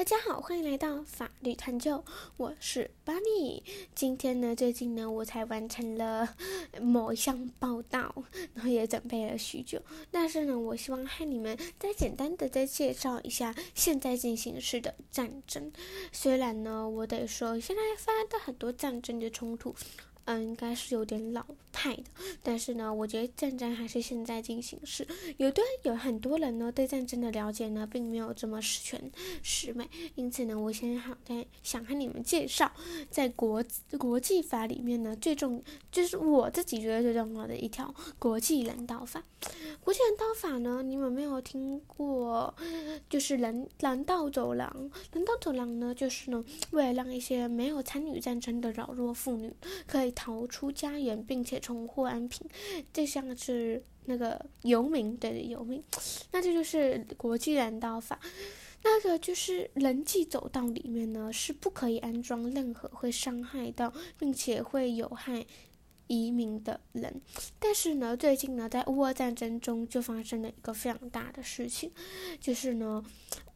大家好，欢迎来到法律探究，我是巴尼。今天呢，最近呢，我才完成了 某一项报道，然后也准备了许久。但是呢，我希望和你们再简单的再介绍一下现在进行式的战争。虽然呢，我得说，现在发生的很多战争的冲突。嗯，应该是有点老派的，但是呢，我觉得战争还是现在进行时。有的有很多人呢，对战争的了解呢，并没有这么十全十美，因此呢，我现在好在想和你们介绍，在国国际法里面呢，最重就是我自己觉得最重要的一条国际人道法。国际人道法呢，你们没有听过？就是人人道走廊，人道走廊呢，就是呢，为了让一些没有参与战争的老弱妇女可以。逃出家园，并且重获安平，这像是那个游民，对游民，那这就是国际人道法。那个就是人际走道里面呢，是不可以安装任何会伤害到并且会有害移民的人。但是呢，最近呢，在乌俄战争中就发生了一个非常大的事情，就是呢。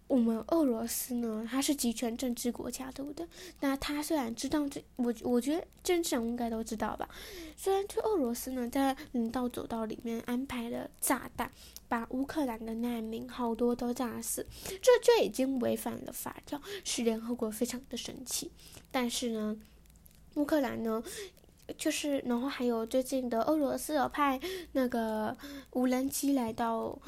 我们俄罗斯呢，它是集权政治国家，对不对？那他虽然知道这，我我觉得政治人应该都知道吧。虽然就俄罗斯呢，在人道走道里面安排了炸弹，把乌克兰的难民好多都炸死，这就已经违反了法条，使联合国非常的生气。但是呢，乌克兰呢，就是然后还有最近的俄罗斯有派那个无人机来到。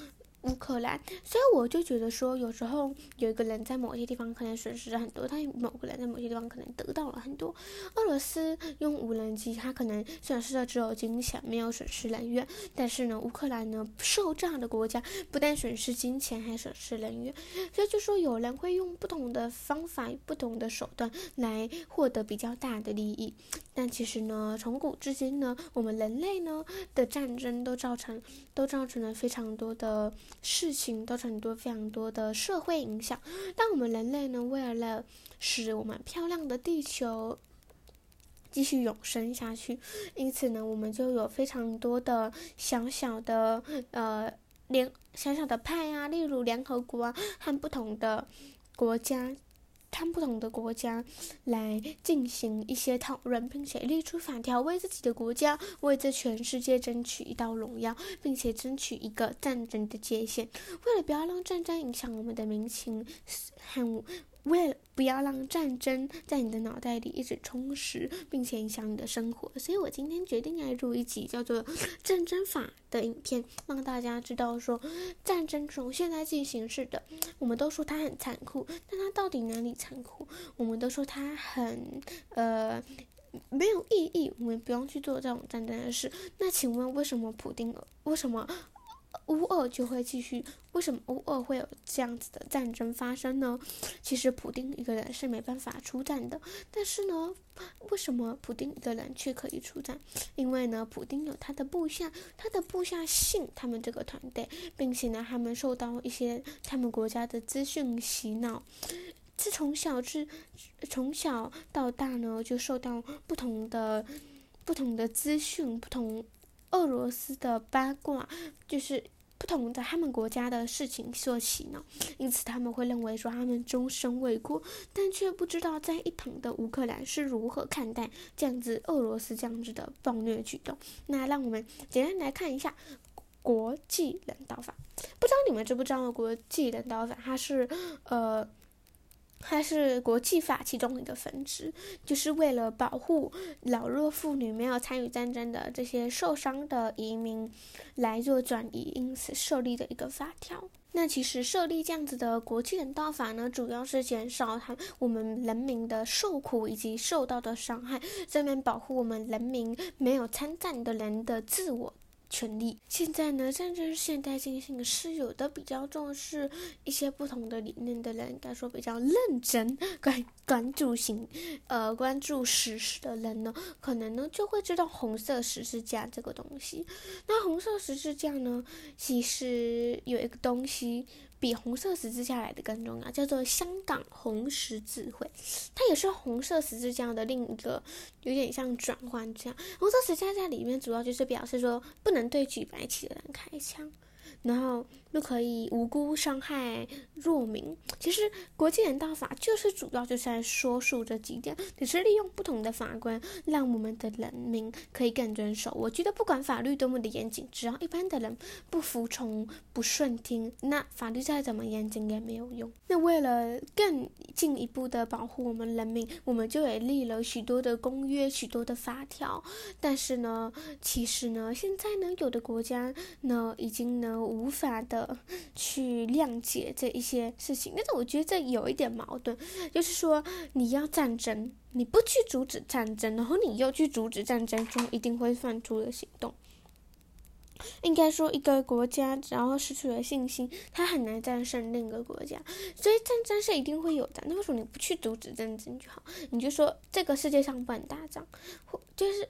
乌克兰，所以我就觉得说，有时候有一个人在某些地方可能损失了很多，但某个人在某些地方可能得到了很多。俄罗斯用无人机，他可能损失的只有金钱，没有损失人员。但是呢，乌克兰呢，受炸的国家不但损失金钱，还损失人员。所以就说有人会用不同的方法、不同的手段来获得比较大的利益。但其实呢，从古至今呢，我们人类呢的战争都造成，都造成了非常多的。事情造成很多非常多的社会影响，但我们人类呢，为了使我们漂亮的地球继续永生下去，因此呢，我们就有非常多的小小的呃联小小的派啊，例如联合国啊，和不同的国家。看不同的国家来进行一些讨论，并且立出法条，为自己的国家，为这全世界争取一道荣耀，并且争取一个战争的界限。为了不要让战争影响我们的民情和。为了不要让战争在你的脑袋里一直充实，并且影响你的生活，所以我今天决定来录一集叫做《战争法》的影片，让大家知道说，战争中现在进行式的，我们都说它很残酷，但它到底哪里残酷？我们都说它很呃没有意义，我们不用去做这种战争的事。那请问为什么普丁？为什么？乌俄就会继续，为什么乌俄会有这样子的战争发生呢？其实普丁一个人是没办法出战的，但是呢，为什么普丁一个人却可以出战？因为呢，普丁有他的部下，他的部下信他们这个团队，并且呢，他们受到一些他们国家的资讯洗脑，自从小至从小到大呢，就受到不同的不同的资讯，不同俄罗斯的八卦，就是。不同的他们国家的事情所起呢，因此他们会认为说他们终身未果，但却不知道在一旁的乌克兰是如何看待这样子俄罗斯这样子的暴虐举动。那让我们简单来看一下国际人道法，不知道你们知不知道国际人道法，它是呃。它是国际法其中一个分支，就是为了保护老弱妇女、没有参与战争的这些受伤的移民来做转移，因此设立的一个法条。那其实设立这样子的国际人道法呢，主要是减少他我们人民的受苦以及受到的伤害，这面保护我们人民没有参战的人的自我。权利。现在呢，战争现代进行是有的比较重视一些不同的理念的人，应该说比较认真关关注型，呃，关注实事的人呢，可能呢就会知道红色十字架这个东西。那红色十字架呢，其实有一个东西。比红色十字架来的更重要，叫做香港红十字会，它也是红色十字架的另一个有点像转换这样。红色十字架在里面主要就是表示说不能对举白旗的人开枪。然后又可以无辜伤害弱民。其实国际人道法就是主要就是在说述这几点，只是利用不同的法官，让我们的人民可以更遵守。我觉得不管法律多么的严谨，只要一般的人不服从、不顺听，那法律再怎么严谨也没有用。那为了更进一步的保护我们人民，我们就也立了许多的公约、许多的法条。但是呢，其实呢，现在呢，有的国家呢，已经呢无法的去谅解这一些事情。但是我觉得这有一点矛盾，就是说你要战争，你不去阻止战争，然后你又去阻止战争中一定会犯出的行动。应该说，一个国家只要失去了信心，他很难战胜另一个国家。所以战争是一定会有的。那为什么你不去阻止战争就好？你就说这个世界上不能打仗，或就是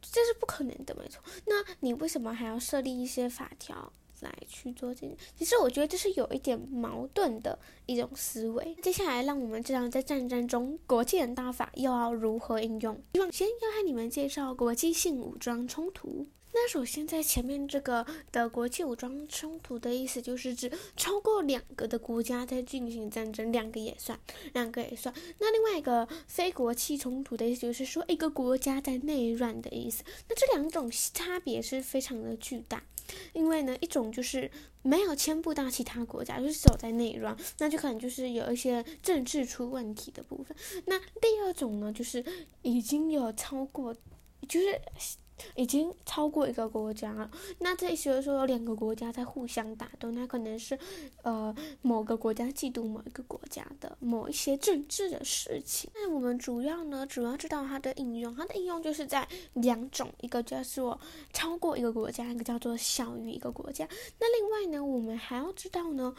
这是不可能的，没错。那你为什么还要设立一些法条来去做这件？其实我觉得这是有一点矛盾的一种思维。接下来，让我们知道在战争中国际人道法又要如何应用。希望先要和你们介绍国际性武装冲突。那首先，在前面这个的国际武装冲突的意思，就是指超过两个的国家在进行战争，两个也算，两个也算。那另外一个非国际冲突的意思，就是说一个国家在内乱的意思。那这两种差别是非常的巨大，因为呢，一种就是没有迁步到其他国家，就是走在内乱，那就可能就是有一些政治出问题的部分。那第二种呢，就是已经有超过，就是。已经超过一个国家了，那这意思就是说有两个国家在互相打斗，那可能是，呃，某个国家嫉妒某一个国家的某一些政治的事情。那我们主要呢，主要知道它的应用，它的应用就是在两种，一个叫做超过一个国家，一个叫做小于一个国家。那另外呢，我们还要知道呢。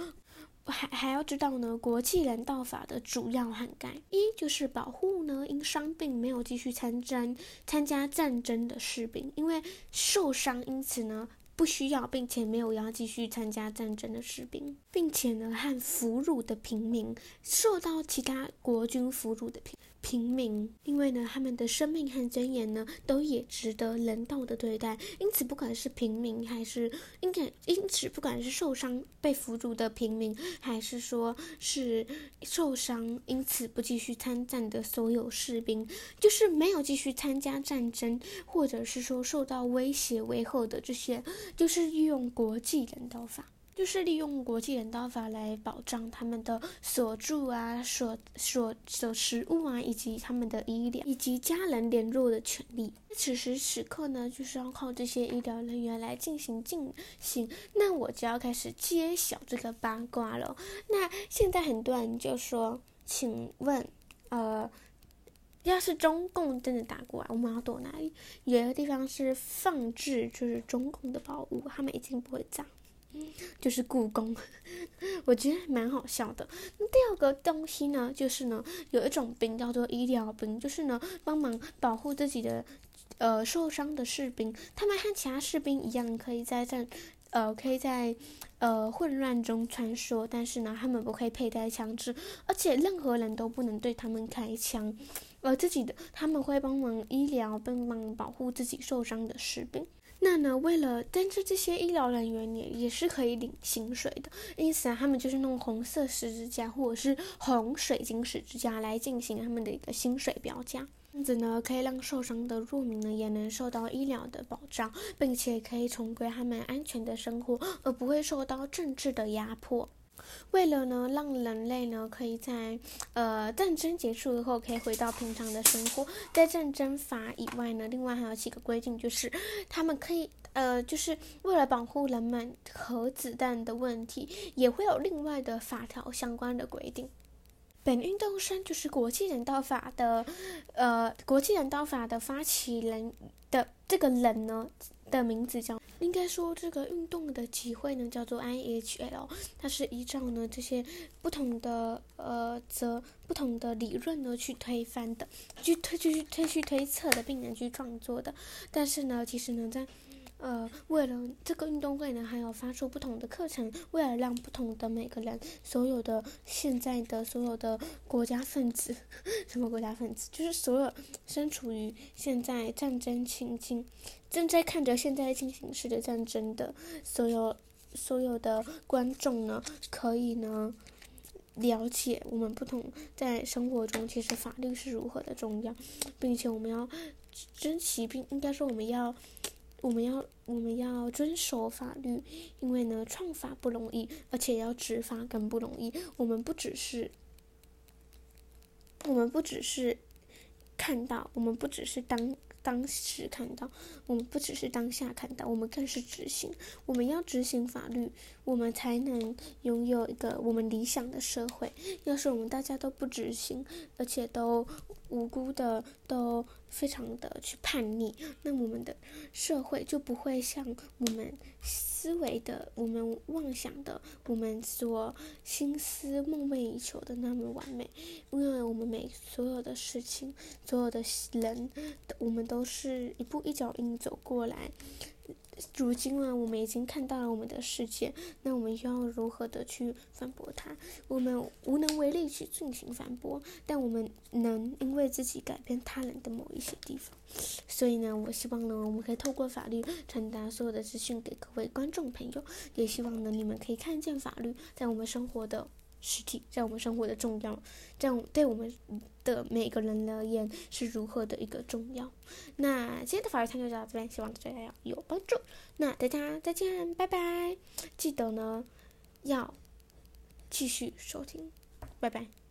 还还要知道呢，国际人道法的主要涵盖一就是保护呢因伤病没有继续参战参加战争的士兵，因为受伤因此呢不需要并且没有要继续参加战争的士兵，并且呢和俘虏的平民受到其他国军俘虏的平。平民，因为呢，他们的生命和尊严呢，都也值得人道的对待。因此，不管是平民还是应该，因此不管是受伤被俘虏的平民，还是说是受伤因此不继续参战的所有士兵，就是没有继续参加战争，或者是说受到威胁威吓的这些，就是运用国际人道法。就是利用国际人道法来保障他们的所住啊、所所所食物啊，以及他们的医疗以及家人联络的权利。此时此刻呢，就是要靠这些医疗人员来进行进行。那我就要开始揭晓这个八卦了。那现在很多人就说，请问，呃，要是中共真的打过来，我们要躲哪里？有一个地方是放置，就是中共的宝物，他们一定不会炸。就是故宫，我觉得蛮好笑的。第二个东西呢，就是呢，有一种兵叫做医疗兵，就是呢，帮忙保护自己的呃受伤的士兵。他们和其他士兵一样，可以在战呃可以在呃混乱中穿梭，但是呢，他们不可以佩戴枪支，而且任何人都不能对他们开枪。而自己的他们会帮忙医疗，帮忙保护自己受伤的士兵。那呢？为了，但是这些医疗人员也也是可以领薪水的，因此啊，他们就是弄红色十字架或者是红水晶十字架来进行他们的一个薪水标价。这样子呢，可以让受伤的弱民呢也能受到医疗的保障，并且可以重归他们安全的生活，而不会受到政治的压迫。为了呢，让人类呢可以在呃战争结束以后可以回到平常的生活，在战争法以外呢，另外还有几个规定，就是他们可以呃，就是为了保护人们核子弹的问题，也会有另外的法条相关的规定。本运动生就是国际人道法的呃国际人道法的发起人的这个人呢。的名字叫，应该说这个运动的集会呢叫做 IHL，它是依照呢这些不同的呃则不同的理论呢去推翻的，去推去推去推测的，并且去创作的。但是呢，其实呢在呃，为了这个运动会呢，还有发出不同的课程，为了让不同的每个人，所有的现在的所有的国家分子，什么国家分子，就是所有身处于现在战争情境，正在看着现在进行式的战争的所有所有的观众呢，可以呢了解我们不同在生活中其实法律是如何的重要，并且我们要珍惜，并应该说我们要我们要我们要遵守法律，因为呢创法不容易，而且要执法更不容易。我们不只是我们不只是看到，我们不只是当。当时看到，我们不只是当下看到，我们更是执行。我们要执行法律，我们才能拥有一个我们理想的社会。要是我们大家都不执行，而且都无辜的都非常的去叛逆，那我们的社会就不会像我们。思维的，我们妄想的，我们所心思梦寐以求的那么完美，因为我们每所有的事情，所有的人，我们都是一步一脚印走过来。如今呢，我们已经看到了我们的世界，那我们又要如何的去反驳它？我们无能为力去进行反驳，但我们能因为自己改变他人的某一些地方。所以呢，我希望呢，我们可以透过法律传达所有的资讯给各位观众朋友，也希望呢，你们可以看见法律在我们生活的。实体在我们生活的重要，这样对我们的每个人而言是如何的一个重要。那今天的法律探究就到这边，希望对大家有帮助。那大家再见，拜拜！记得呢要继续收听，拜拜。